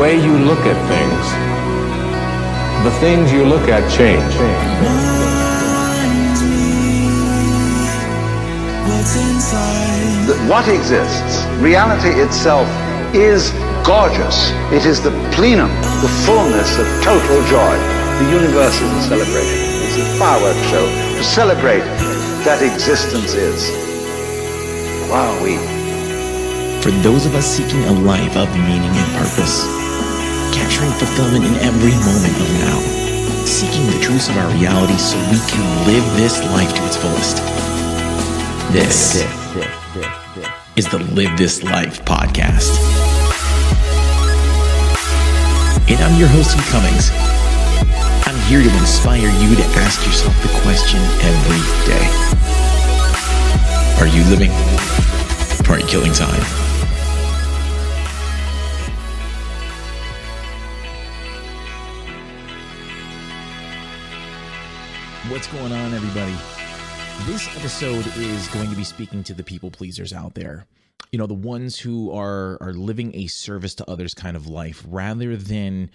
way you look at things, the things you look at change. that what exists, reality itself, is gorgeous. It is the plenum, the fullness of total joy. The universe is a celebration. It's a fireworks show to celebrate that existence is. Wow, we. For those of us seeking a life of meaning and purpose, capturing fulfillment in every moment of now, seeking the truths of our reality so we can live this life to its fullest. This is the Live This Life podcast. And I'm your host, E. Cummings. I'm here to inspire you to ask yourself the question every day Are you living or are you killing time? What's going on, everybody? This episode is going to be speaking to the people pleasers out there. You know, the ones who are are living a service to others kind of life rather than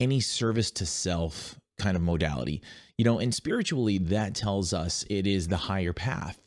any service to self kind of modality. You know, and spiritually that tells us it is the higher path.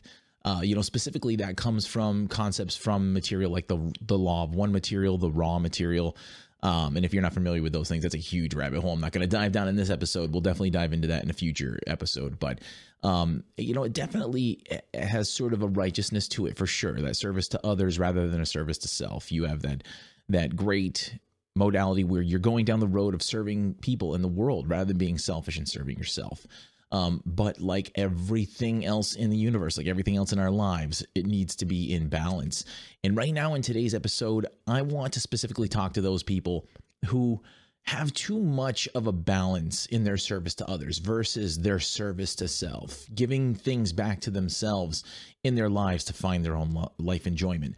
Uh, you know, specifically that comes from concepts from material like the the law of one material, the Ra material, um, and if you're not familiar with those things, that's a huge rabbit hole. I'm not going to dive down in this episode. We'll definitely dive into that in a future episode. But, um, you know, it definitely has sort of a righteousness to it for sure. That service to others rather than a service to self. You have that that great modality where you're going down the road of serving people in the world rather than being selfish and serving yourself. Um, but like everything else in the universe, like everything else in our lives, it needs to be in balance. And right now, in today's episode, I want to specifically talk to those people who have too much of a balance in their service to others versus their service to self, giving things back to themselves in their lives to find their own life enjoyment.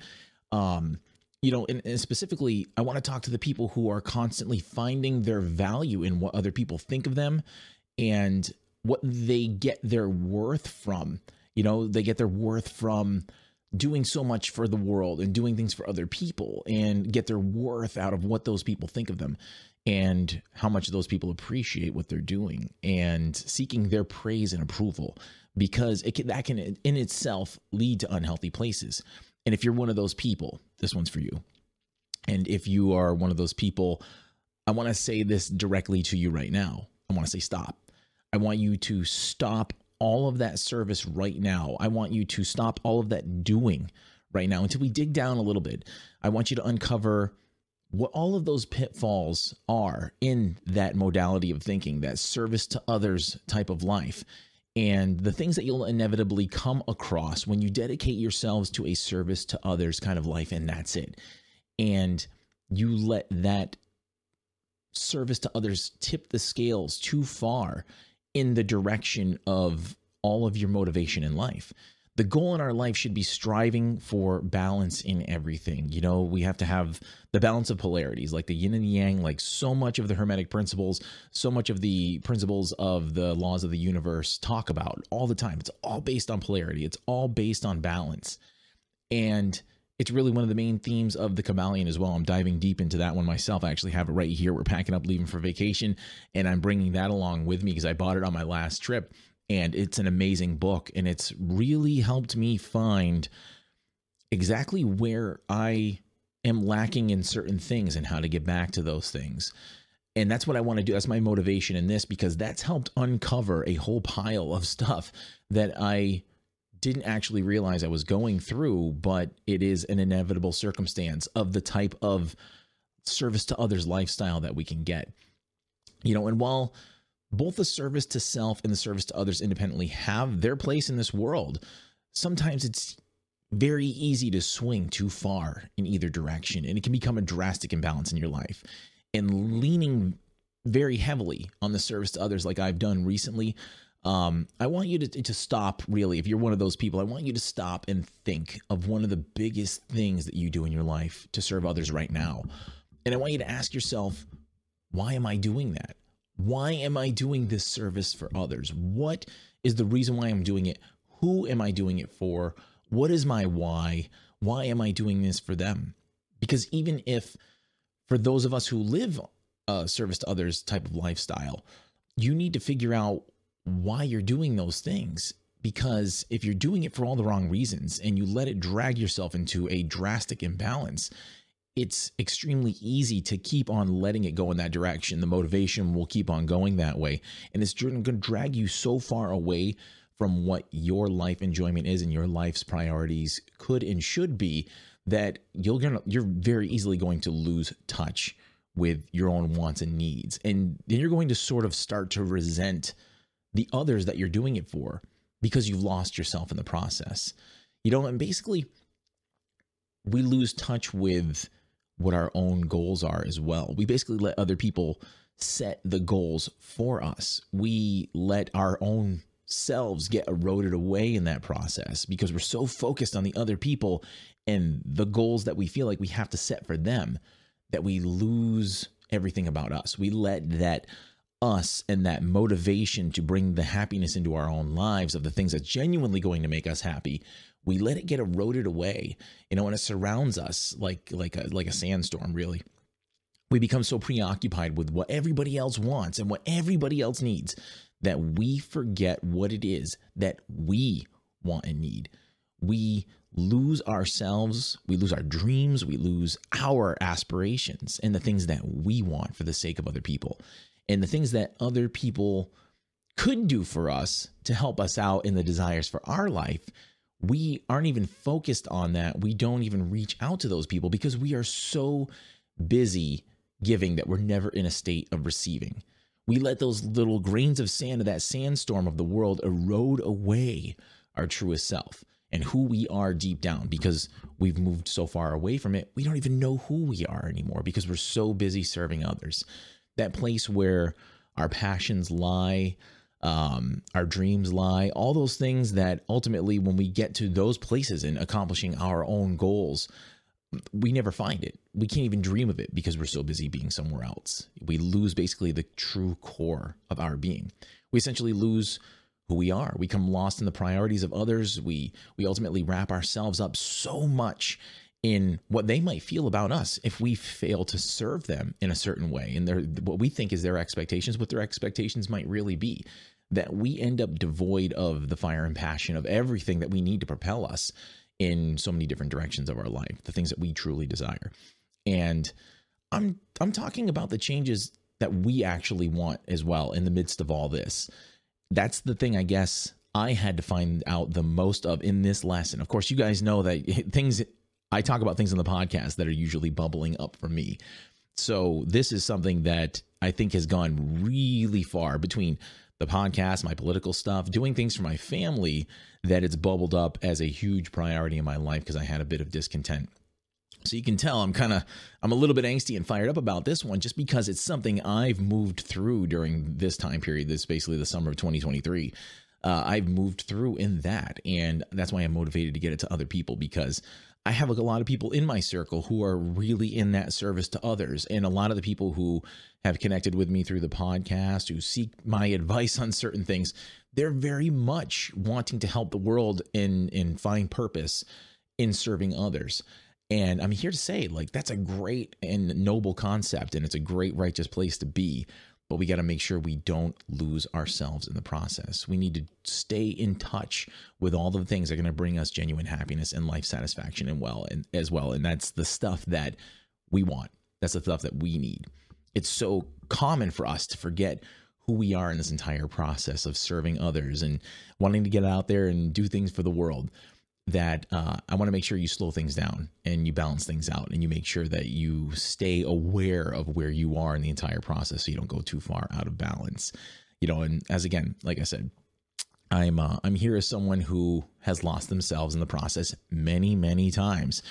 Um, you know, and, and, specifically, I want to talk to the people who are constantly finding their value in what other people think of them and what they get their worth from. You know, they get their worth from doing so much for the world and doing things for other people and get their worth out of what those people think of them and how much those people appreciate what they're doing and seeking their praise and approval because it can, that can in itself lead to unhealthy places. And if you're one of those people, this one's for you. And if you are one of those people, I want to say this directly to you right now. I want to say stop. I want you to stop all of that service right now. I want you to stop all of that doing right now until we dig down a little bit. I want you to uncover what all of those pitfalls are in that modality of thinking, that service to others type of life, and the things that you'll inevitably come across when you dedicate yourselves to a service to others kind of life, and that's it. And you let that service to others tip the scales too far in the direction of all of your motivation in life. The goal in our life should be striving for balance in everything. You know, we have to have the balance of polarities, like the yin and the yang, like so much of the Hermetic principles, so much of the principles of the laws of the universe talk about all the time. It's all based on polarity, it's all based on balance. And it's really one of the main themes of the Kybalion as well. I'm diving deep into that one myself. I actually have it right here. We're packing up, leaving for vacation, and I'm bringing that along with me because I bought it on my last trip. And it's an amazing book, and it's really helped me find exactly where I am lacking in certain things and how to get back to those things. And that's what I want to do. That's my motivation in this because that's helped uncover a whole pile of stuff that I didn't actually realize I was going through, but it is an inevitable circumstance of the type of service to others lifestyle that we can get. You know, and while both the service to self and the service to others independently have their place in this world, sometimes it's very easy to swing too far in either direction and it can become a drastic imbalance in your life. And leaning very heavily on the service to others like I've done recently um, I want you to, to stop really. If you're one of those people, I want you to stop and think of one of the biggest things that you do in your life to serve others right now. And I want you to ask yourself, why am I doing that? Why am I doing this service for others? What is the reason why I'm doing it? Who am I doing it for? What is my why? Why am I doing this for them? Because even if for those of us who live a service to others type of lifestyle, you need to figure out why you're doing those things. Because if you're doing it for all the wrong reasons and you let it drag yourself into a drastic imbalance, it's extremely easy to keep on letting it go in that direction. The motivation will keep on going that way. And it's going to drag you so far away from what your life enjoyment is and your life's priorities could and should be that you're going to you're very easily going to lose touch with your own wants and needs. And then you're going to sort of start to resent the others that you're doing it for because you've lost yourself in the process. You know, and basically we lose touch with what our own goals are as well. We basically let other people set the goals for us. We let our own selves get eroded away in that process because we're so focused on the other people and the goals that we feel like we have to set for them that we lose everything about us. We let that us and that motivation to bring the happiness into our own lives of the things that's genuinely going to make us happy we let it get eroded away you know and it surrounds us like like a like a sandstorm really. We become so preoccupied with what everybody else wants and what everybody else needs that we forget what it is that we want and need. We lose ourselves, we lose our dreams, we lose our aspirations and the things that we want for the sake of other people and the things that other people could do for us to help us out in the desires for our life. We aren't even focused on that. We don't even reach out to those people because we are so busy giving that we're never in a state of receiving. We let those little grains of sand of that sandstorm of the world erode away our truest self and who we are deep down because we've moved so far away from it. We don't even know who we are anymore because we're so busy serving others. That place where our passions lie, um, our dreams lie, all those things that ultimately, when we get to those places and accomplishing our own goals, we never find it. We can't even dream of it because we're so busy being somewhere else. We lose basically the true core of our being. We essentially lose who we are. We come lost in the priorities of others. We we ultimately wrap ourselves up so much in what they might feel about us if we fail to serve them in a certain way. And their what we think is their expectations what their expectations might really be that we end up devoid of the fire and passion of everything that we need to propel us in so many different directions of our life the things that we truly desire. And i'm i'm talking about the changes that we actually want as well in the midst of all this. That's the thing I guess I had to find out the most of in this lesson. Of course, you guys know that things I talk about things in the podcast that are usually bubbling up for me. So this is something that I think has gone really far between the podcast, my political stuff, doing things for my family that it's bubbled up as a huge priority in my life because I had a bit of discontent so you can tell I'm kind of I'm a little bit angsty and fired up about this one just because it's something I've moved through during this time period. This is basically the summer of 2023. Uh, I've moved through in that, and that's why I'm motivated to get it to other people because I have a lot of people in my circle who are really in that service to others, and a lot of the people who have connected with me through the podcast, who seek my advice on certain things, they're very much wanting to help the world and and find purpose in serving others. And I'm here to say, like, that's a great and noble concept, and it's a great, righteous place to be. But we got to make sure we don't lose ourselves in the process. We need to stay in touch with all the things that are going to bring us genuine happiness and life satisfaction and well, and as well. And that's the stuff that we want. That's the stuff that we need. It's so common for us to forget who we are in this entire process of serving others and wanting to get out there and do things for the world that uh, I want to make sure you slow things down and you balance things out and you make sure that you stay aware of where you are in the entire process so you don't go too far out of balance. You know, and as again, like I said, I'm uh, I'm here as someone who has lost themselves in the process many many times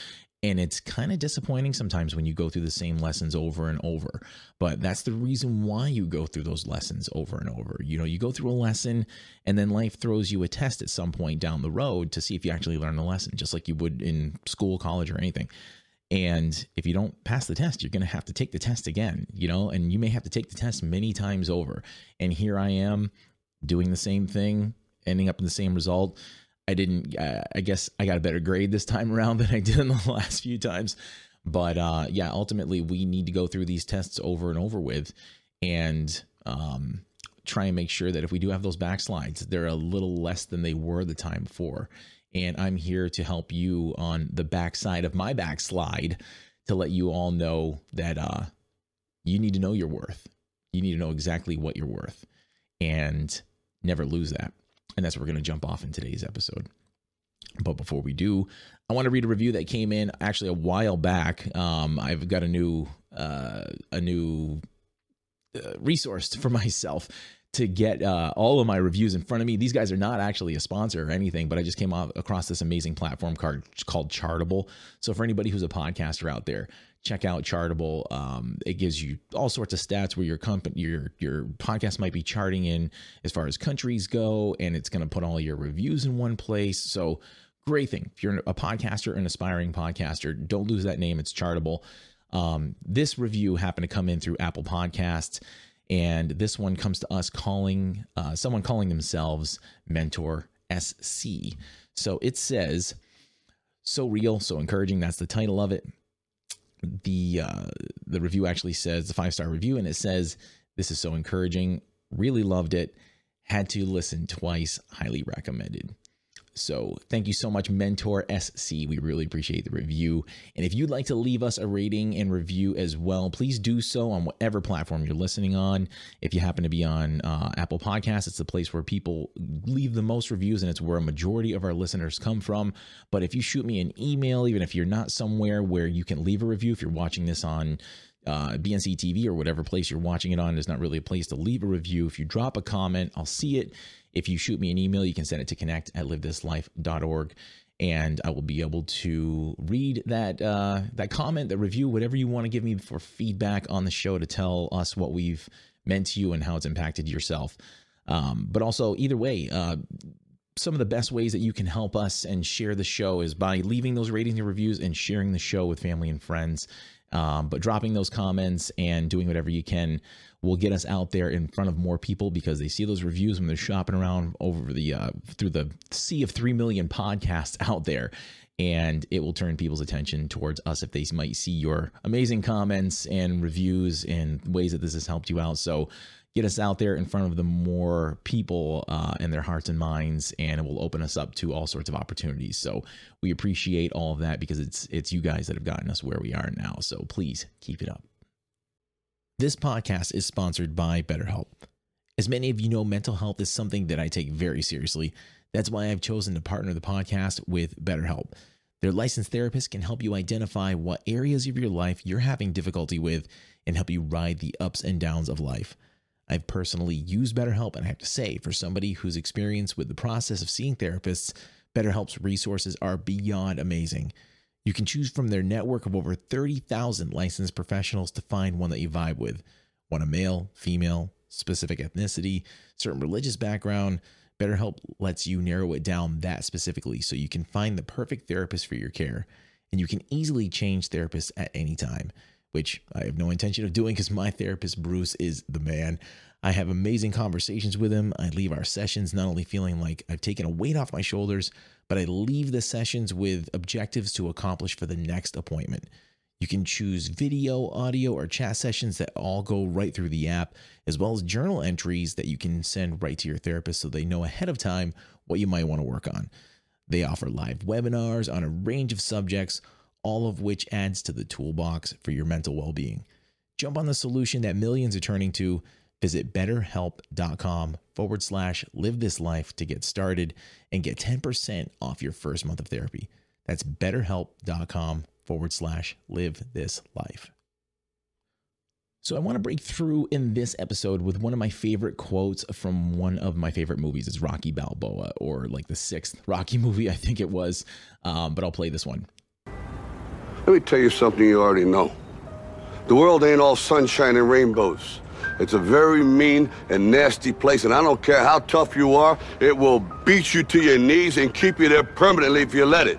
and it's kind of disappointing sometimes when you go through the same lessons over and over. But that's the reason why you go through those lessons over and over. You know, you go through a lesson and then life throws you a test at some point down the road to see if you actually learn the lesson, just like you would in school, college, or anything. And if you don't pass the test, you're going to have to take the test again, you know, and you may have to take the test many times over. And here I am doing the same thing, ending up in the same result I didn't, uh, I guess I got a better grade this time around than I did in the last few times. But uh, yeah, ultimately, we need to go through these tests over and over with, and um, try and make sure that if we do have those backslides, they're a little less than they were the time before. And I'm here to help you on the backside of my backslide to let you all know that uh, you need to know your worth. You need to know exactly what you're worth and never lose that. And that's where we're going to jump off in today's episode. But before we do, I want to read a review that came in actually a while back. Um, I've got a new uh, a new uh, resource for myself to get uh, all of my reviews in front of me. These guys are not actually a sponsor or anything, but I just came off, across this amazing platform called, called Chartable. So for anybody who's a podcaster out there, check out Chartable. Um, it gives you all sorts of stats where your company, your your podcast might be charting in as far as countries go, and it's going to put all your reviews in one place. So great thing if you're a podcaster, an aspiring podcaster, don't lose that name. It's Chartable. Um, this review happened to come in through Apple Podcasts and this one comes to us calling uh, someone calling themselves Mentor SC. So it says, "So real, so encouraging." That's the title of it. The uh, the review actually says the five star review, and it says, "This is so encouraging. Really loved it. Had to listen twice. Highly recommended." So thank you so much, Mentor SC. We really appreciate the review. And if you'd like to leave us a rating and review as well, please do so on whatever platform you're listening on. If you happen to be on uh, Apple Podcasts, it's the place where people leave the most reviews and it's where a majority of our listeners come from. But if you shoot me an email, even if you're not somewhere where you can leave a review, if you're watching this on uh, BNC TV or whatever place you're watching it on, there's not really a place to leave a review. If you drop a comment, I'll see it if you shoot me an email, you can send it to connect at livethislife.org and I will be able to read that uh, that comment, the review, whatever you want to give me for feedback on the show to tell us what we've meant to you and how it's impacted yourself. Um, but also, either way, uh, some of the best ways that you can help us and share the show is by leaving those ratings and reviews and sharing the show with family and friends. Um, but dropping those comments and doing whatever you can will get us out there in front of more people because they see those reviews when they're shopping around over the uh, through the sea of 3 million podcasts out there and it will turn people's attention towards us if they might see your amazing comments and reviews and ways that this has helped you out so get us out there in front of the more people uh, and their hearts and minds and it will open us up to all sorts of opportunities so we appreciate all of that because it's it's you guys that have gotten us where we are now so please keep it up this podcast is sponsored by BetterHelp. As many of you know, mental health is something that I take very seriously. That's why I've chosen to partner the podcast with BetterHelp. Their licensed therapists can help you identify what areas of your life you're having difficulty with and help you ride the ups and downs of life. I've personally used BetterHelp, and I have to say, for somebody who's experienced with the process of seeing therapists, BetterHelp's resources are beyond amazing. You can choose from their network of over 30,000 licensed professionals to find one that you vibe with. Want a male, female, specific ethnicity, certain religious background? BetterHelp lets you narrow it down that specifically so you can find the perfect therapist for your care. And you can easily change therapists at any time, which I have no intention of doing because my therapist, Bruce, is the man. I have amazing conversations with him. I leave our sessions not only feeling like I've taken a weight off my shoulders, but I leave the sessions with objectives to accomplish for the next appointment. You can choose video, audio, or chat sessions that all go right through the app, as well as journal entries that you can send right to your therapist so they know ahead of time what you might want to work on. They offer live webinars on a range of subjects, all of which adds to the toolbox for your mental well being. Jump on the solution that millions are turning to Visit betterhelp.com forward slash live this life to get started and get 10% off your first month of therapy. That's betterhelp.com forward slash live this life. So, I want to break through in this episode with one of my favorite quotes from one of my favorite movies. It's Rocky Balboa, or like the sixth Rocky movie, I think it was. Um, but I'll play this one. Let me tell you something you already know the world ain't all sunshine and rainbows. It's a very mean and nasty place, and I don't care how tough you are, it will beat you to your knees and keep you there permanently if you let it.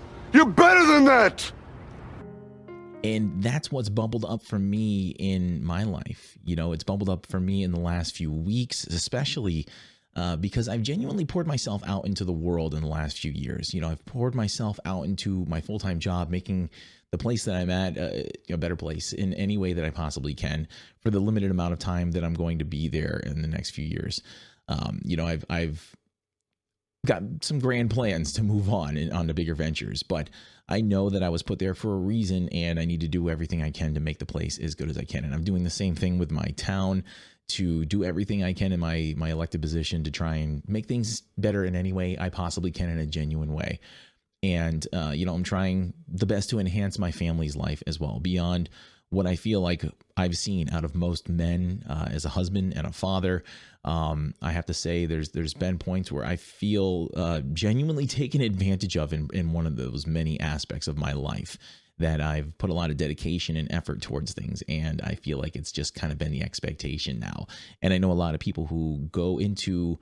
You're better than that. And that's what's bubbled up for me in my life. You know, it's bubbled up for me in the last few weeks, especially uh, because I've genuinely poured myself out into the world in the last few years. You know, I've poured myself out into my full time job, making the place that I'm at uh, a better place in any way that I possibly can for the limited amount of time that I'm going to be there in the next few years. Um, you know, I've I've got some grand plans to move on and on to bigger ventures, but I know that I was put there for a reason and I need to do everything I can to make the place as good as I can. And I'm doing the same thing with my town to do everything I can in my my elected position to try and make things better in any way I possibly can in a genuine way. And uh, you know, I'm trying the best to enhance my family's life as well beyond what I feel like I've seen out of most men uh, as a husband and a father. Um, I have to say, there's there's been points where I feel uh, genuinely taken advantage of in, in one of those many aspects of my life that I've put a lot of dedication and effort towards things. And I feel like it's just kind of been the expectation now. And I know a lot of people who go into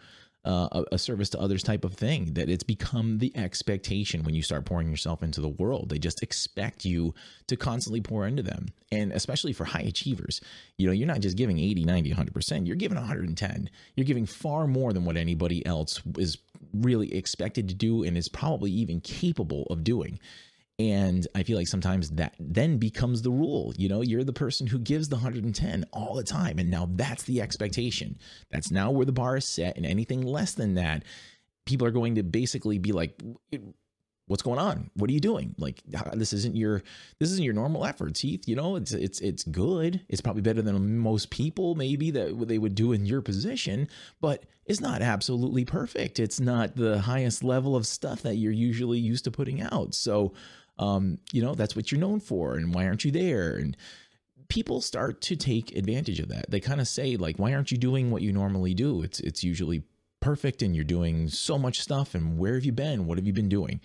uh, a, service to others type of thing that it's become the expectation when you start pouring yourself into the world. They just expect you to constantly pour into them. And especially for high achievers you know you're not just giving 80 90 100% you're giving 110 you're giving far more than what anybody else is really expected to do and is probably even capable of doing and I feel like sometimes that then becomes the rule. You know, you're the person who gives the 110 all the time. And now that's the expectation. That's now where the bar is set. And anything less than that, people are going to basically be like, what's going on? What are you doing? Like this isn't your this isn't your normal efforts, Heath. You know, it's it's it's good. It's probably better than most people maybe that they would do in your position, but it's not absolutely perfect. It's not the highest level of stuff that you're usually used to putting out. So um, you know, that's what you're known for, and why aren't you there? And people start to take advantage of that. They kind of say like, why aren't you doing what you normally do? It's it's usually perfect, and you're doing so much stuff. And where have you been? What have you been doing?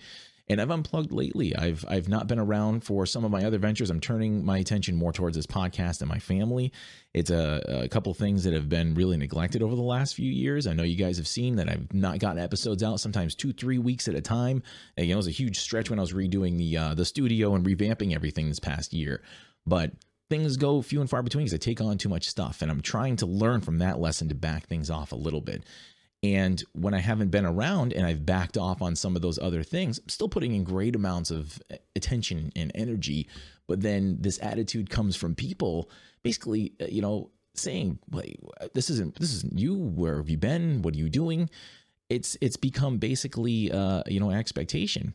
And I've unplugged lately. I've I've not been around for some of my other ventures. I'm turning my attention more towards this podcast and my family. It's a, a couple things that have been really neglected over the last few years. I know you guys have seen that I've not gotten episodes out sometimes two three weeks at a time. And, you know, it was a huge stretch when I was redoing the uh, the studio and revamping everything this past year, but. Things go few and far between because I take on too much stuff, and I'm trying to learn from that lesson to back things off a little bit. And when I haven't been around and I've backed off on some of those other things, I'm still putting in great amounts of attention and energy. But then this attitude comes from people basically, uh, you know, saying, "Wait, this isn't this isn't you. Where have you been? What are you doing?" It's it's become basically, uh, you know, expectation.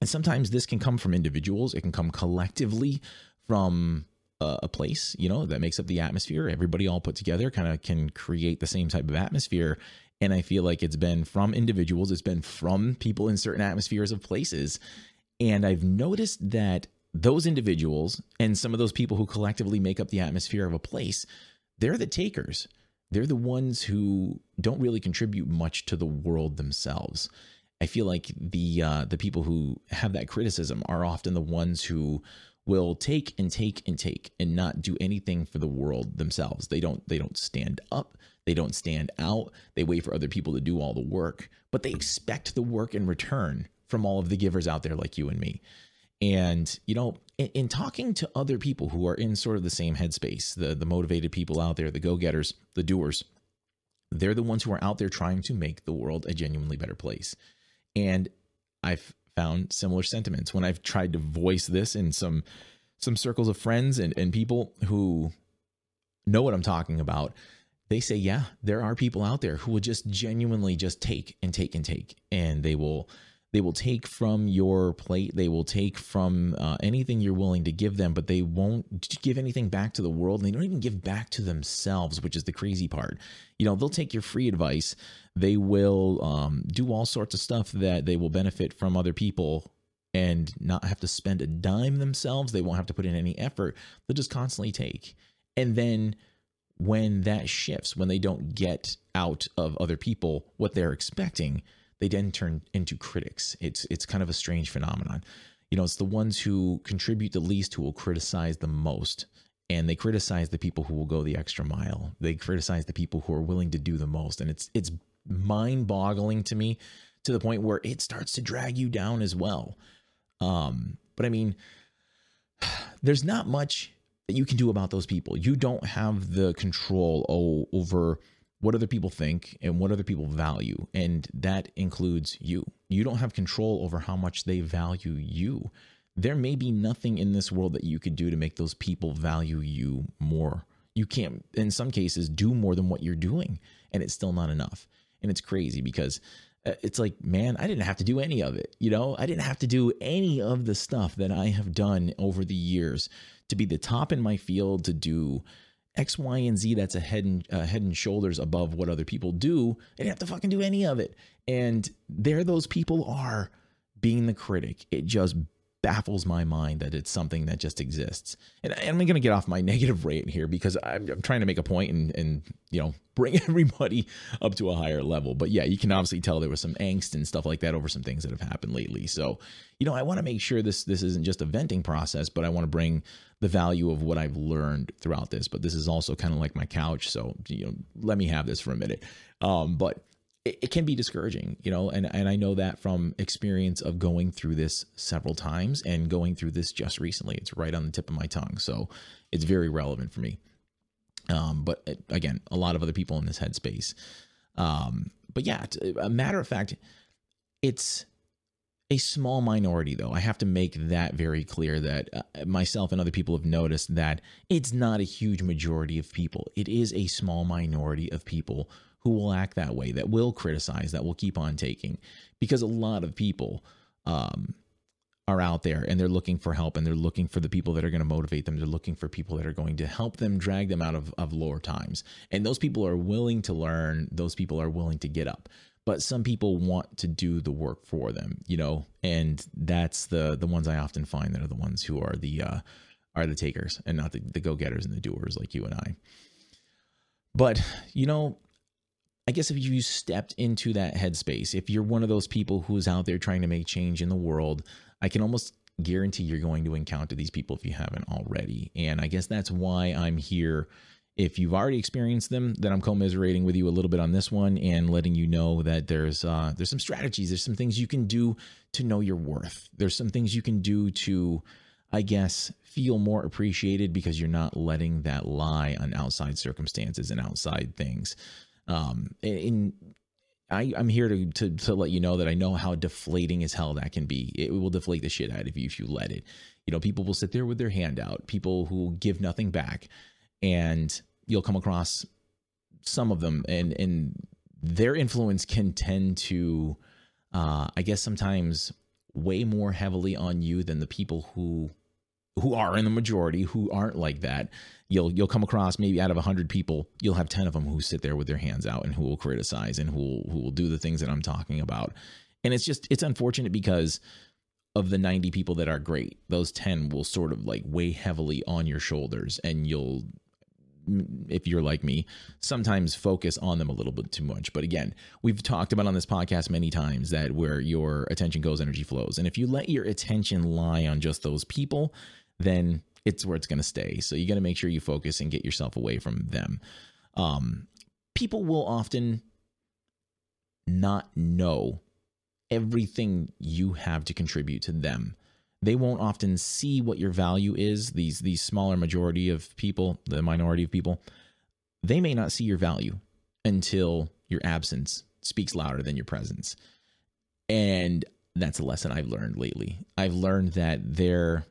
And sometimes this can come from individuals. It can come collectively from a place, you know, that makes up the atmosphere. Everybody all put together kind of can create the same type of atmosphere. And I feel like it's been from individuals, it's been from people in certain atmospheres of places. And I've noticed that those individuals and some of those people who collectively make up the atmosphere of a place, they're the takers. They're the ones who don't really contribute much to the world themselves. I feel like the uh, the people who have that criticism are often the ones who will take and take and take and not do anything for the world themselves. They don't they don't stand up, they don't stand out. They wait for other people to do all the work, but they expect the work in return from all of the givers out there like you and me. And you know, in, in talking to other people who are in sort of the same headspace, the the motivated people out there, the go-getters, the doers, they're the ones who are out there trying to make the world a genuinely better place. And I've found similar sentiments when I've tried to voice this in some some circles of friends and, and people who know what I'm talking about. They say, yeah, there are people out there who will just genuinely just take and take and take, and they will they will take from your plate. They will take from uh, anything you're willing to give them, but they won't give anything back to the world. And they don't even give back to themselves, which is the crazy part. You know, they'll take your free advice. They will um, do all sorts of stuff that they will benefit from other people and not have to spend a dime themselves. They won't have to put in any effort. They'll just constantly take. And then when that shifts, when they don't get out of other people what they're expecting, they then turn into critics. It's it's kind of a strange phenomenon. you know, it's the ones who contribute the least who will criticize the most. And they criticize the people who will go the extra mile. They criticize the people who are willing to do the most. And it's it's mind-boggling to me to the point where it starts to drag you down as well. Um, but I mean, there's not much that you can do about those people. You don't have the control over what other people think and what other people value. And that includes you. You don't have control over how much they value you. There may be nothing in this world that you could do to make those people value you more. You can't, in some cases, do more than what you're doing, and it's still not enough. And it's crazy because uh, it's like, man, I didn't have to do any of it. You know, I didn't have to do any of the stuff that I have done over the years to be the top in my field, to do X, Y, and Z that's a head and uh, head and shoulders above what other people do. I didn't have to fucking do any of it. And there those people are being the critic. It just baffles my mind that it's something that just exists. And I'm going to get off my negative rate here because I'm, I'm, trying to make a point and, and, you know, bring everybody up to a higher level. But yeah, you can obviously tell there was some angst and stuff like that over some things that have happened lately. So, you know, I want to make sure this, this isn't just a venting process, but I want to bring the value of what I've learned throughout this. But this is also kind of like my couch. So, you know, let me have this for a minute. Um, but it, it can be discouraging, you know, and, and I know that from experience of going through this several times and going through this just recently. It's right on the tip of my tongue. So it's very relevant for me. Um, but it, again, a lot of other people in this headspace. Um, but yeah, a matter of fact, it's a small minority, though. I have to make that very clear that uh, myself and other people have noticed that it's not a huge majority of people. It is a small minority of people who will act that way, that will criticize, that will keep on taking, because a lot of people um, are out there and they're looking for help and they're looking for the people that are going to motivate them. They're looking for people that are going to help them drag them out of, of lower times. And those people are willing to learn, those people are willing to get up. But some people want to do the work for them, you know, and that's the the ones I often find that are the ones who are the uh, are the takers and not the, the go getters and the doers like you and I. But you know, I guess if you stepped into that headspace, if you're one of those people who's out there trying to make change in the world, I can almost guarantee you're going to encounter these people if you haven't already. And I guess that's why I'm here. If you've already experienced them, then I'm commiserating with you a little bit on this one and letting you know that there's uh, there's some strategies, there's some things you can do to know your worth. There's some things you can do to, I guess, feel more appreciated because you're not letting that lie on outside circumstances and outside things. Um, in I, I'm here to, to to let you know that I know how deflating as hell that can be. It will deflate the shit out of you if you let it. You know, people will sit there with their hand out, people who will give nothing back, and you'll come across some of them, and and their influence can tend to, uh, I guess, sometimes weigh more heavily on you than the people who who are in the majority who aren't like that you'll you'll come across maybe out of 100 people you'll have 10 of them who sit there with their hands out and who will criticize and who will, who will do the things that I'm talking about and it's just it's unfortunate because of the 90 people that are great those 10 will sort of like weigh heavily on your shoulders and you'll if you're like me, sometimes focus on them a little bit too much. But again, we've talked about on this podcast many times that where your attention goes, energy flows. And if you let your attention lie on just those people, then it's where it's going to stay. So you got to make sure you focus and get yourself away from them. Um, people will often not know everything you have to contribute to them. They won't often see what your value is. These these smaller majority of people, the minority of people, they may not see your value until your absence speaks louder than your presence. And that's a lesson I've learned lately. I've learned that there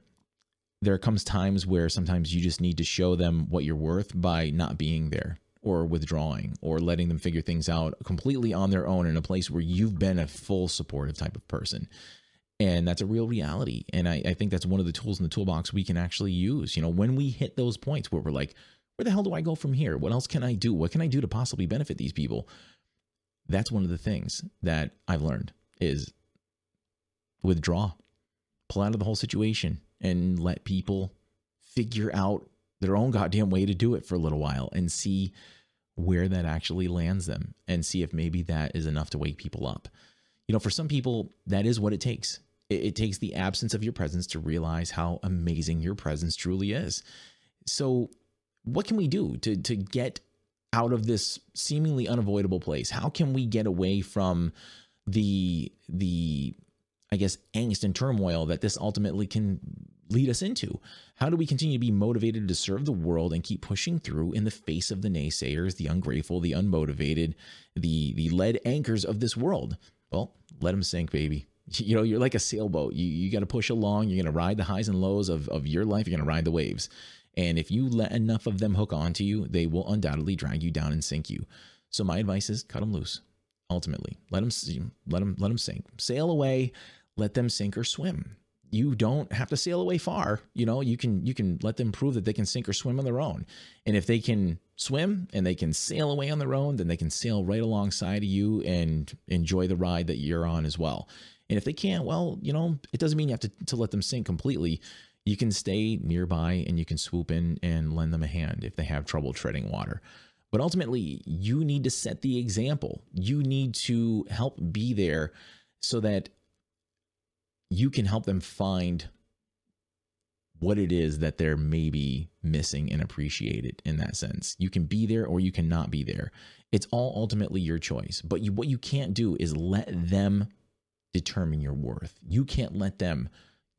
there comes times where sometimes you just need to show them what you're worth by not being there or withdrawing or letting them figure things out completely on their own in a place where you've been a full supportive type of person. And that's a real reality. And I, I, think that's one of the tools in the toolbox we can actually use. You know when we hit those points where we're like where the hell do i go from here? What else can i do? What can i do to possibly benefit these people? That's one of the things that i've learned is withdraw. Pull out of the whole situation and let people figure out their own goddamn way to do it for a little while and see where that actually lands them and see if maybe that is enough to wake people up. You know, for some people, that is what it takes. It, it takes the absence of your presence to realize how amazing your presence truly is. So, what can we do to to get out of this seemingly unavoidable place? How can we get away from the the I guess angst and turmoil that this ultimately can lead us into? How do we continue to be motivated to serve the world and keep pushing through in the face of the naysayers, the ungrateful, the unmotivated, the the lead anchors of this world? Well, let them sink, baby. You know, you're like a sailboat. You you got to push along. You're going to ride the highs and lows of, of your life. You're going to ride the waves. And if you let enough of them hook onto you, they will undoubtedly drag you down and sink you. So my advice is cut them loose. Ultimately, let them let them let them sink. Sail away. Let them sink or swim you don't have to sail away far. You know, you can you can let them prove that they can sink or swim on their own. And if they can swim and they can sail away on their own, then they can sail right alongside of you and enjoy the ride that you're on as well. And if they can't, well, you know, it doesn't mean you have to, to let them sink completely. You can stay nearby and you can swoop in and lend them a hand if they have trouble treading water. But ultimately, you need to set the example. You need to help be there so that you can help them find what it is that they're maybe missing and appreciated in that sense. You can be there or you cannot be there. It's all ultimately your choice. But you, what you can't do is let them determine your worth. You can't let them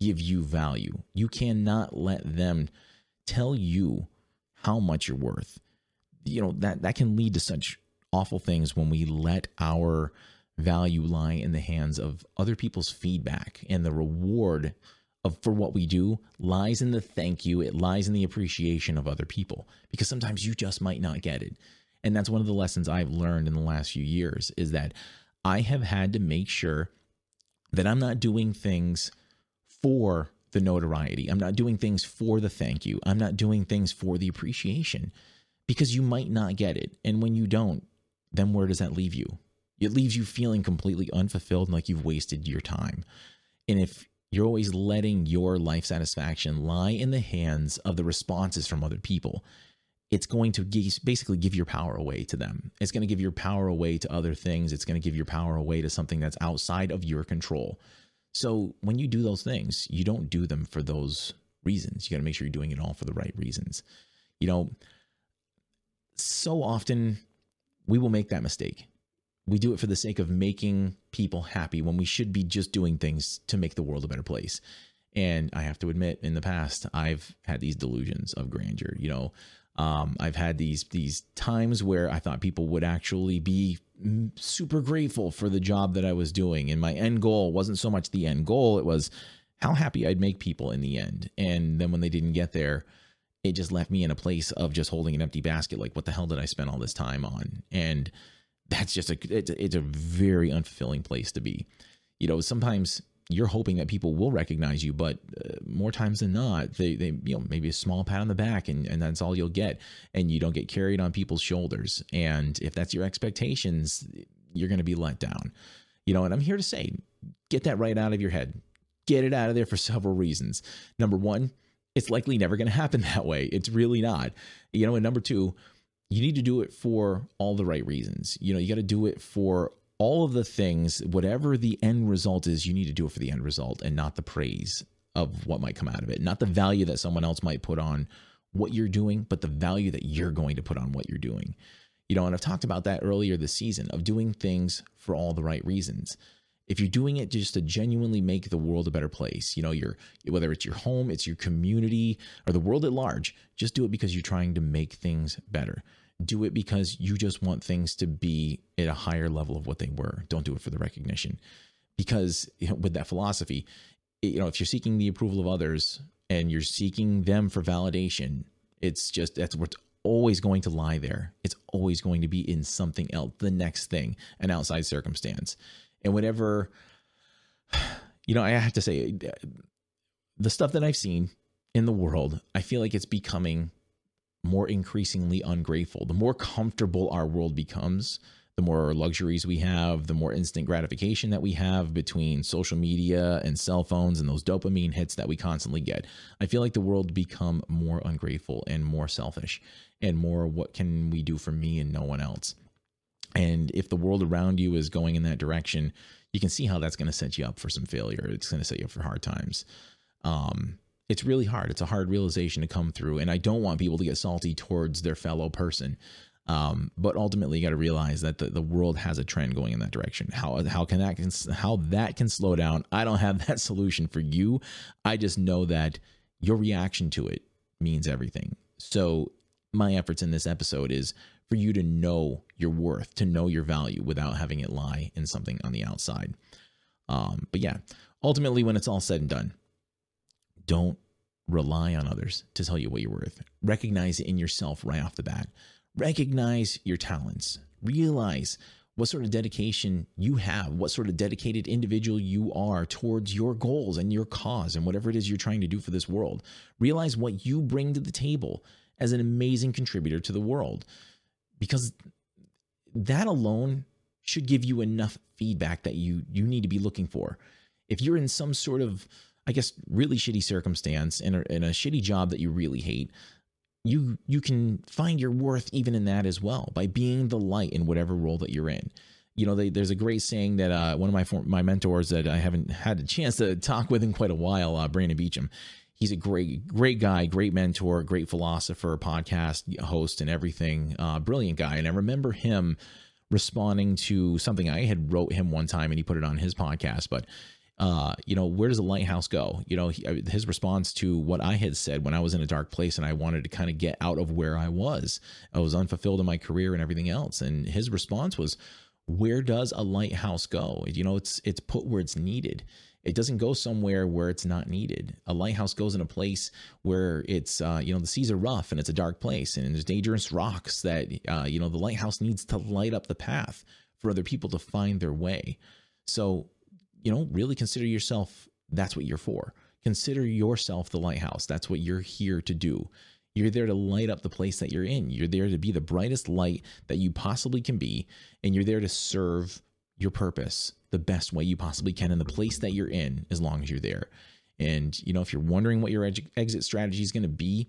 give you value. You cannot let them tell you how much you're worth. You know, that that can lead to such awful things when we let our value lie in the hands of other people's feedback. And the reward of for what we do lies in the thank you. It lies in the appreciation of other people. Because sometimes you just might not get it. And that's one of the lessons i've learned in the last few years is that i have had to make sure that i'm not doing things for the notoriety. I'm not doing things for the thank you. I'm not doing things for the appreciation. Because you might not get it. And when you don't then where does that leave you it leaves you feeling completely unfulfilled and like you've wasted your time. And if you're always letting your life satisfaction lie in the hands of the responses from other people, it's going to basically give your power away to them. It's going to give your power away to other things. It's going to give your power away to something that's outside of your control. So when you do those things, you don't do them for those reasons. You got to make sure you're doing it all for the right reasons. You know, so often we will make that mistake we do it for the sake of making people happy when we should be just doing things to make the world a better place. And I have to admit, in the past, I've had these delusions of grandeur. You know, um, I've had these these times where I thought people would actually be super grateful for the job that I was doing, and my end goal wasn't so much the end goal; it was how happy I'd make people in the end. And then when they didn't get there, it just left me in a place of just holding an empty basket. Like, what the hell did I spend all this time on? And that's just a it's, it's a very unfulfilling place to be. You know, sometimes you're hoping that people will recognize you, but uh, more times than not, they, they, you know, maybe a small pat on the back and, and that's all you'll get. And you don't get carried on people's shoulders. And if that's your expectations, you're going to be let down. You know, and I'm here to say, get that right out of your head. Get it out of there for several reasons. Number one, it's likely never going to happen that way. It's really not. You know, and number two, you need to do it for all the right reasons. You know, you got to do it for all of the things, whatever the end result is, you need to do it for the end result and not the praise of what might come out of it, not the value that someone else might put on what you're doing, but the value that you're going to put on what you're doing. You know, and I've talked about that earlier this season of doing things for all the right reasons. If you're doing it just to genuinely make the world a better place, you know, your whether it's your home, it's your community, or the world at large, just do it because you're trying to make things better do it because you just want things to be at a higher level of what they were. Don't do it for the recognition. Because you know, with that philosophy, you know, if you're seeking the approval of others and you're seeking them for validation, it's just that's what's always going to lie there. It's always going to be in something else, the next thing, an outside circumstance. And whatever, you know, I have to say, the stuff that I've seen in the world, I feel like it's becoming more increasingly ungrateful. The more comfortable our world becomes, the more luxuries we have, the more instant gratification that we have between social media and cell phones and those dopamine hits that we constantly get. I feel like the world become more ungrateful and more selfish and more what can we do for me and no one else. And if the world around you is going in that direction, you can see how that's going to set you up for some failure. It's going to set you up for hard times. Um, it's really hard. It's a hard realization to come through. And I don't want people to get salty towards their fellow person. Um, but ultimately, you got to realize that the, the world has a trend going in that direction. How how can that can, how that can slow down? I don't have that solution for you. I just know that your reaction to it means everything. So my efforts in this episode is for you to know your worth, to know your value without having it lie in something on the outside. Um, but yeah, ultimately, when it's all said and done, don't rely on others to tell you what you're worth. Recognize it in yourself right off the bat. Recognize your talents. Realize what sort of dedication you have, what sort of dedicated individual you are towards your goals and your cause and whatever it is you're trying to do for this world. Realize what you bring to the table as an amazing contributor to the world because that alone should give you enough feedback that you you need to be looking for. If you're in some sort of I guess really shitty circumstance in a, in a shitty job that you really hate, you you can find your worth even in that as well by being the light in whatever role that you're in. You know, they, there's a great saying that uh, one of my my mentors that I haven't had a chance to talk with in quite a while, uh, Brandon Beecham. He's a great great guy, great mentor, great philosopher, podcast host, and everything. Uh, brilliant guy. And I remember him responding to something I had wrote him one time, and he put it on his podcast. But uh, you know, where does a lighthouse go? You know, he, his response to what I had said when I was in a dark place and I wanted to kind of get out of where I was. I was unfulfilled in my career and everything else. And his response was, where does a lighthouse go? You know, it's it's put where it's needed. It doesn't go somewhere where it's not needed. A lighthouse goes in a place where it's, uh, you know, the seas are rough and it's a dark place and there's dangerous rocks that, uh, you know, the lighthouse needs to light up the path for other people to find their way. So you know, really consider yourself that's what you're for. Consider yourself the lighthouse. That's what you're here to do. You're there to light up the place that you're in. You're there to be the brightest light that you possibly can be. And you're there to serve your purpose the best way you possibly can in the place that you're in, as long as you're there. And, you know, if you're wondering what your exit strategy is going to be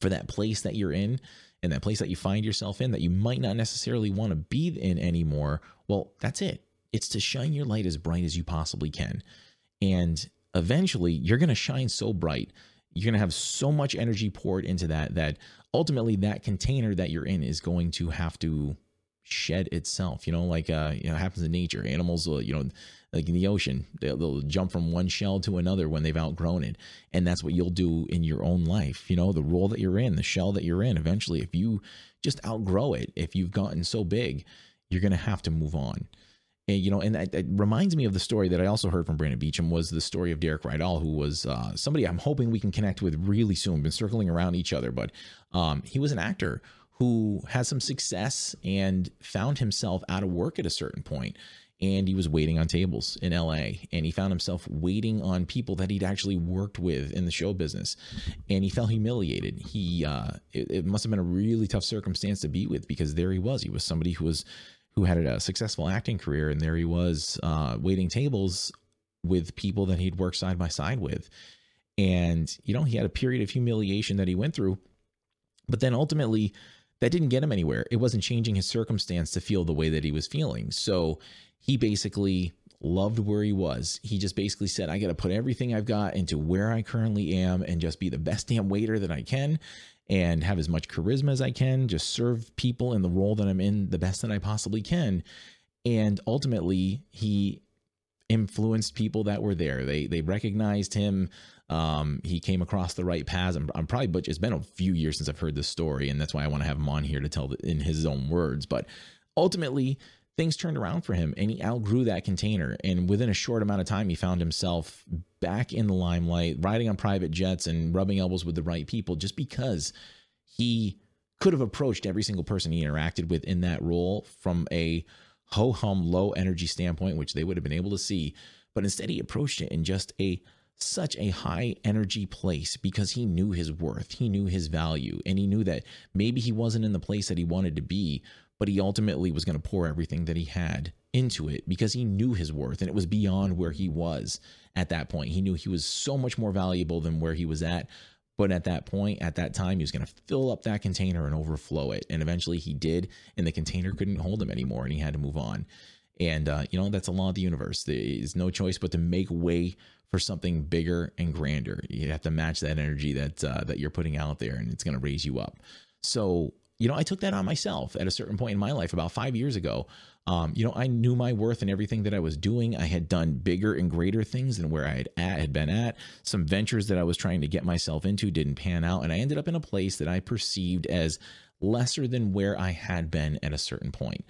for that place that you're in and that place that you find yourself in that you might not necessarily want to be in anymore, well, that's it. It's to shine your light as bright as you possibly can. And eventually, you're going to shine so bright. You're going to have so much energy poured into that that ultimately that container that you're in is going to have to shed itself. You know, like uh, you know, happens in nature. Animals, will, you know, like in the ocean, they'll, they'll, jump from one shell to another when they've outgrown it, and that's what you'll do in your own life. You know, the role that you're in, the shell that you're in. Eventually, if you just outgrow it, if you've gotten so big, you're to have to move on. And, you know, and it, it, reminds me of the story that I also heard from Brandon Beecham was the story of Derek Rydall, who was uh, somebody I'm hoping we can connect with really soon. Been circling around each other, but um, he was an actor who had some success and found himself out of work at a certain point and he was waiting on tables in LA and he found himself waiting on people that he'd actually worked with in the show business and he felt humiliated he uh, it, it must have been a really tough circumstance to be with because there he was he was somebody who was who had a successful acting career, and there he was uh, waiting tables with people that he'd worked side by side with. And, you know, he had a period of humiliation that he went through, but then ultimately that didn't get him anywhere. It wasn't changing his circumstance to feel the way that he was feeling. So he basically loved where he was. He just basically said, I got to put everything I've got into where I currently am and just be the best damn waiter that I can and have as much charisma as I can, just serve people in the role that I'm in the best that I possibly can. And ultimately, he influenced people that were there. They they recognized him. Um, he came across the right paths. I'm, I'm probably, but it's been a few years since I've heard this story, and that's why I want to have him on here to tell the, in his own words. But ultimately, things turned around for him and he outgrew that container. And within a short amount of time, he found himself back in the limelight, riding on private jets and rubbing elbows with the right people just because he could have approached every single person he interacted with in that role from a ho hum low energy standpoint, which they would have been able to see. But instead, he approached it in just a such a high energy place because he knew his worth, he knew his value, and he knew that maybe he wasn't in the place that he wanted to be, but he ultimately was going to pour everything that he had into it because he knew his worth and it was beyond where he was at that point. He knew he was so much more valuable than where he was at, But at that point, at that time, he was going to fill up that container and overflow it. And eventually he did, and the container couldn't hold him anymore, and he had to move on. And, uh, you know, that's a law of the universe. There is no choice but to make way for something bigger and grander. You have to match that energy that, uh, that you're putting out there, and it's going to raise you up. So, you know, I took that on myself at a certain point in my life about five years ago. Um, you know, I knew my worth and everything that I was doing. I had done bigger and greater things than where I had, at, had been at. Some ventures that I was trying to get myself into didn't pan out, and I ended up in a place that I perceived as lesser than where I had been at a certain point.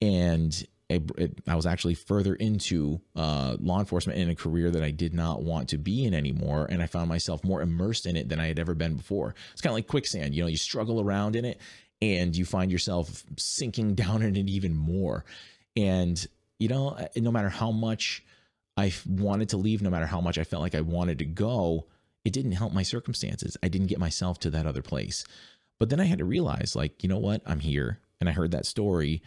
And it, it, I was actually further into uh, law enforcement in a career that I did not want to be in anymore, and I found myself more immersed in it than I had ever been before. It's kind of like quicksand. You know, you struggle around in it, and you find yourself sinking down in it even more. And, you know, no matter how much I wanted to leave, no matter how much I felt like I wanted to go, it didn't help my circumstances. I didn't get myself to that other place. But then I had to realize, like, you know what? I'm here. And I heard that story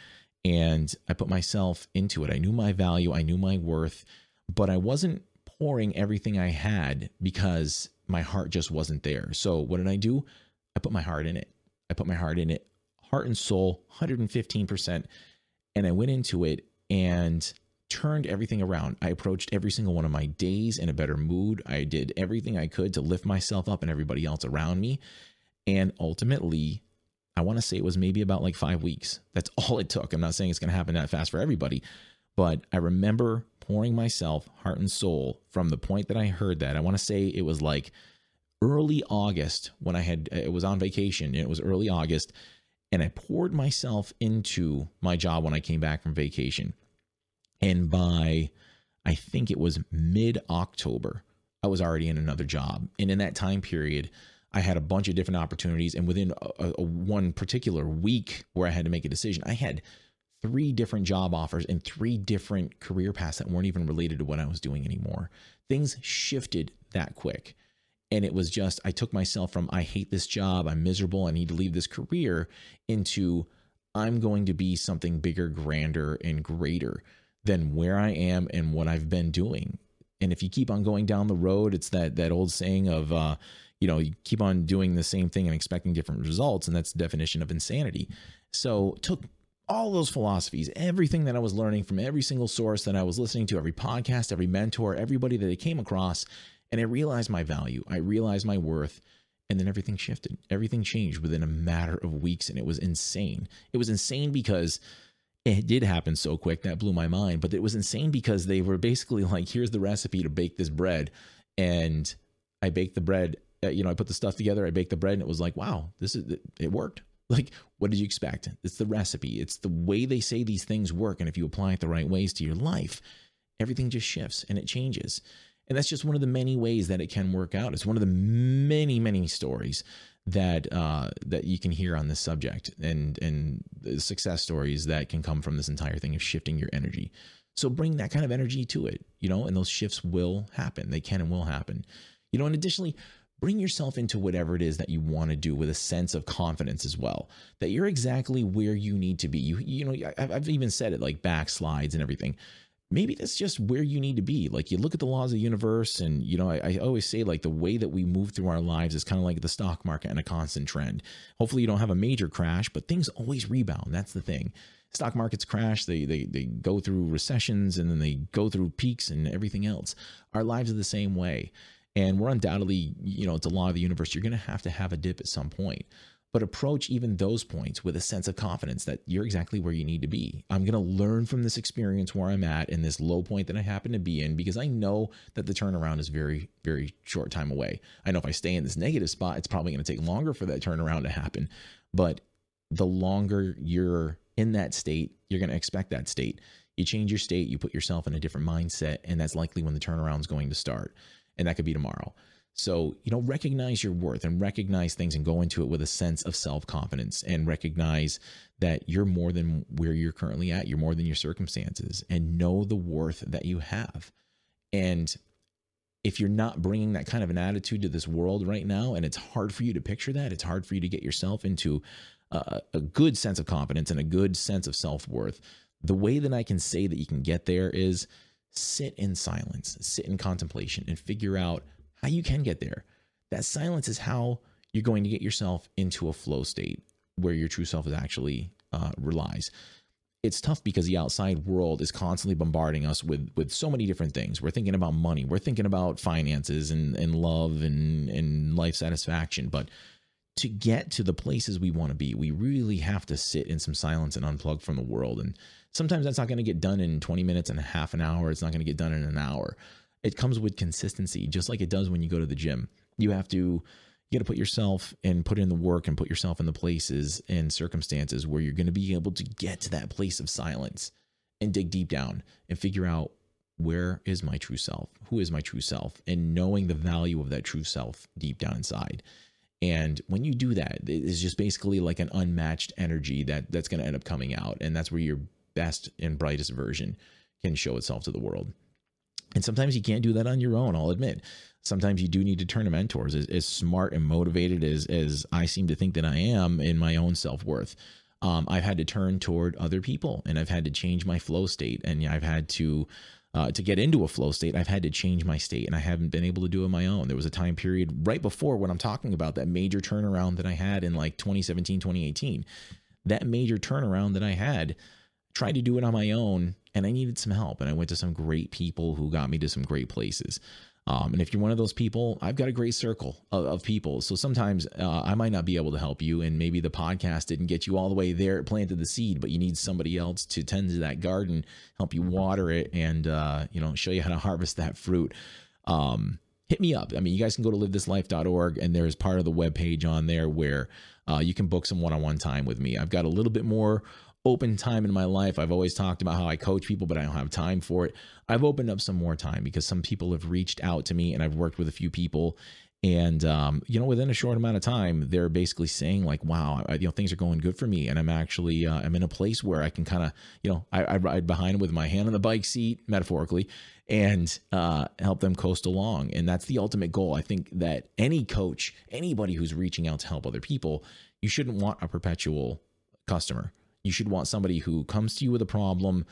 and I put myself into it. I knew my value, I knew my worth, but I wasn't pouring everything I had because my heart just wasn't there. So what did I do? I put my heart in it. I put my heart in it, heart and soul, 115%. And I went into it and turned everything around. I approached every single one of my days in a better mood. I did everything I could to lift myself up and everybody else around me. And ultimately, I want to say it was maybe about like five weeks. That's all it took. I'm not saying it's going to happen that fast for everybody, but I remember pouring myself heart and soul from the point that I heard that. I want to say it was like early August when I had it was on vacation and it was early August and I poured myself into my job when I came back from vacation. And by I think it was mid October, I was already in another job. And in that time period, I had a bunch of different opportunities. And within a, a, one particular week where I had to make a decision, I had three different job offers and three different career paths that weren't even related to what I was doing anymore. Things shifted that quick. And it was just, I took myself from, I hate this job, I'm miserable, I need to leave this career, into, I'm going to be something bigger, grander, and greater than where I am and what I've been doing. And if you keep on going down the road, it's that that old saying of, uh, you know, you keep on doing the same thing and expecting different results, and that's the definition of insanity. So took all those philosophies, everything that I was learning from every single source that I was listening to, every podcast, every mentor, everybody that I came across, and I realized my value. I realized my worth. And then everything shifted. Everything changed within a matter of weeks. And it was insane. It was insane because it did happen so quick that blew my mind. But it was insane because they were basically like, here's the recipe to bake this bread. And I baked the bread. Uh, you know, I put the stuff together, I baked the bread, and it was like, wow, this is, it worked. Like, what did you expect? It's the recipe, it's the way they say these things work. And if you apply it the right ways to your life, everything just shifts and it changes. And that's just one of the many ways that it can work out. It's one of the many, many stories that uh, that you can hear on this subject, and and success stories that can come from this entire thing of shifting your energy. So bring that kind of energy to it, you know, and those shifts will happen. They can and will happen, you know. And additionally, bring yourself into whatever it is that you want to do with a sense of confidence as well. That you're exactly where you need to be. You you know, I've even said it like backslides and everything maybe that's just where you need to be. Like you look at the laws of the universe, and you know, I, I always say like the way that we move through our lives is kind of like the stock market and a constant trend. Hopefully, you don't have a major crash, but things always rebound. That's the thing. Stock markets crash, they they they go through recessions and then they go through peaks and everything else. Our lives are the same way. And we're undoubtedly, you know, it's a law of the universe. You're going to have to have a dip at some point but approach even those points with a sense of confidence that you're exactly where you need to be. I'm going to learn from this experience where I'm at in this low point that I happen to be in because I know that the turnaround is very, very short time away. I know if I stay in this negative spot, it's probably going to take longer for that turnaround to happen. But the longer you're in that state, you're going to expect that state. You change your state, you put yourself in a different mindset, and that's likely when the turnaround is going to start. And that could be tomorrow. So, you know, recognize your worth and recognize things and go into it with a sense of self confidence and recognize that you're more than where you're currently at. You're more than your circumstances and know the worth that you have. And if you're not bringing that kind of an attitude to this world right now, and it's hard for you to picture that, it's hard for you to get yourself into a, a good sense of confidence and a good sense of self worth. The way that I can say that you can get there is sit in silence, sit in contemplation, and figure out how you can get there. that silence is how you're going to get yourself into a flow state where your true self is actually uh, relies it's tough because the outside world is constantly bombarding us with with so many different things. We're thinking about money, we're thinking about finances and and love and and life satisfaction, but to get to the places we want to be, we really have to sit in some silence and unplug from the world. And sometimes that's not going to get done in 20 minutes and a half an hour. It's not going to get done in an hour. It comes with consistency, just like it does when you go to the gym. You have to you got to put yourself and put in the work and put yourself in the places and circumstances where you're going to be able to get to that place of silence and dig deep down and figure out where is my true self? Who is my true self? And knowing the value of that true self deep down inside. And when you do that, it's just basically like an unmatched energy that that's going to end up coming out. And that's where your best and brightest version can show itself to the world. And sometimes you can't do that on your own, I'll admit. Sometimes you do need to turn to mentors as, as smart and motivated as as i seem to think that i am in my own self-worth. Um, i've had to turn toward other people and i've had to change my flow state and i've had to uh, to get into a flow state i've had to change my state and i haven't been able to do it on my own. There was a time period right before what i'm talking about that major turnaround that i had in like 2017 2018 that major turnaround that i had tried to do it on my own and i needed some help and i went to some great people who got me to some great places um, and if you're one of those people, I've got a great circle of, of people. So sometimes uh, I might not be able to help you, and maybe the podcast didn't get you all the way there, it planted the seed, but you need somebody else to tend to that garden, help you water it, and uh, you know show you how to harvest that fruit. Um, hit me up. I mean, you guys can go to livethislife.org, and there's part of the web page on there where uh, you can book some one-on-one time with me. I've got a little bit more open time in my life. I've always talked about how I coach people, but I don't have time for it. I've opened up some more time because some people have reached out to me and I've worked with a few people. And, um, you know, within a short amount of time, they're basically saying like, wow, I, you know, things are going good for me. And I'm actually, uh, I'm in a place where I can kind of, you know, I, I, ride behind with my hand on the bike seat, metaphorically, and uh, help them coast along. And that's the ultimate goal. I think that any coach, anybody who's reaching out to help other people, you shouldn't want a perpetual customer you should want somebody who comes to you with a problem,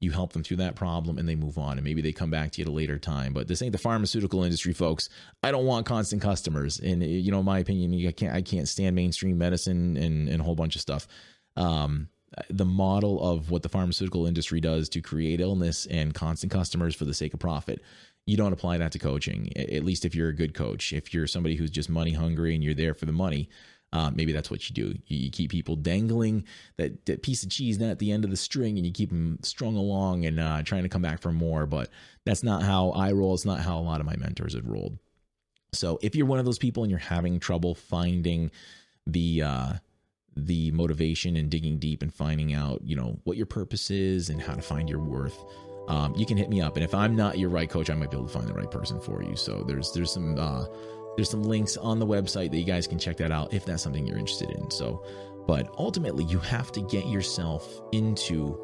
you help them through that problem and they move on and maybe they come back to you at a later time. But this ain't the pharmaceutical industry folks. I don't want constant customers. And you know in my opinion i can't i can't stand mainstream medicine and, and a whole bunch of stuff. Um, the model of what the pharmaceutical industry does to create illness and constant customers for the sake of profit you don't apply that to coaching at least if you're a good coach. If you're somebody who's just money hungry and you're there for the money uh, maybe that's what you do. You, you, keep people dangling that, that piece of cheese at the end of the string, and you keep them strung along and uh, trying to come back for more. But that's not how I roll. It's not how a lot of my mentors have rolled. So if you're one of those people and you're having trouble finding the uh, the motivation and digging deep and finding out, you know, what your purpose is and how to find your worth, um, you can hit me up. And if I'm not your right coach, I might be able to find the right person for you. So there's there's some uh, there's some links on the website that you guys can check that out if that's something you're interested in. So, but ultimately, you have to get yourself into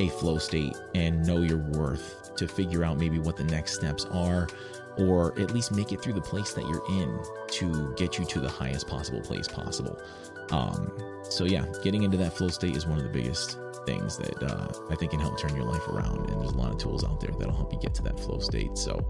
a flow state and know your worth to figure out maybe what the next steps are or at least make it through the place that you're in to get you to the highest possible place possible. Um, so yeah, getting into that flow state is one of the biggest things that uh, I think can help turn your life around. And there's a lot of tools out there that'll help you get to that flow state. So,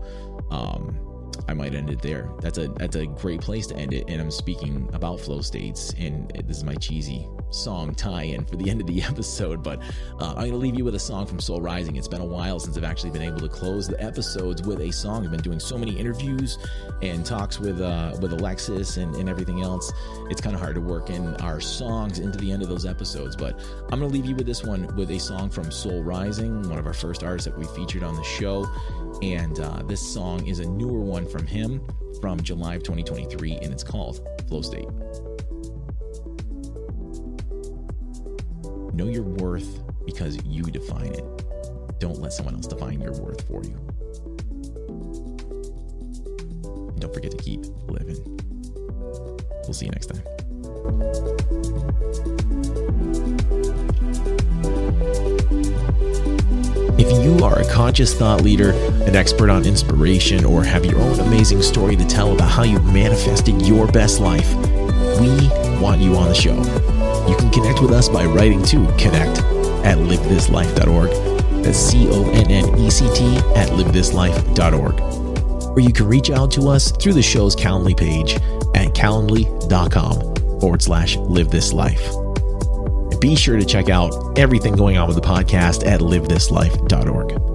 um, I might end it there. That's a that's a great place to end it. And I'm speaking about flow states, and this is my cheesy song tie-in for the end of the episode. But uh, I'm gonna leave you with a song from Soul Rising. It's been a while since I've actually been able to close the episodes with a song. I've been doing so many interviews and talks with uh, with Alexis and, and everything else. It's kind of hard to work in our songs into the end of those episodes. But I'm gonna leave you with this one with a song from Soul Rising, one of our first artists that we featured on the show. And uh, this song is a newer one from him from July of 2023, and it's called Flow State. Know your worth because you define it. Don't let someone else define your worth for you. And don't forget to keep living. We'll see you next time. If you are a conscious thought leader, an expert on inspiration, or have your own amazing story to tell about how you manifested your best life, we want you on the show. You can connect with us by writing to connect at livethislife.org. That's C O N N E C T at livethislife.org. or you can reach out to us through the show's Calendly page at calendly.com forward slash live this life. Be sure to check out everything going on with the podcast at livethislife.org.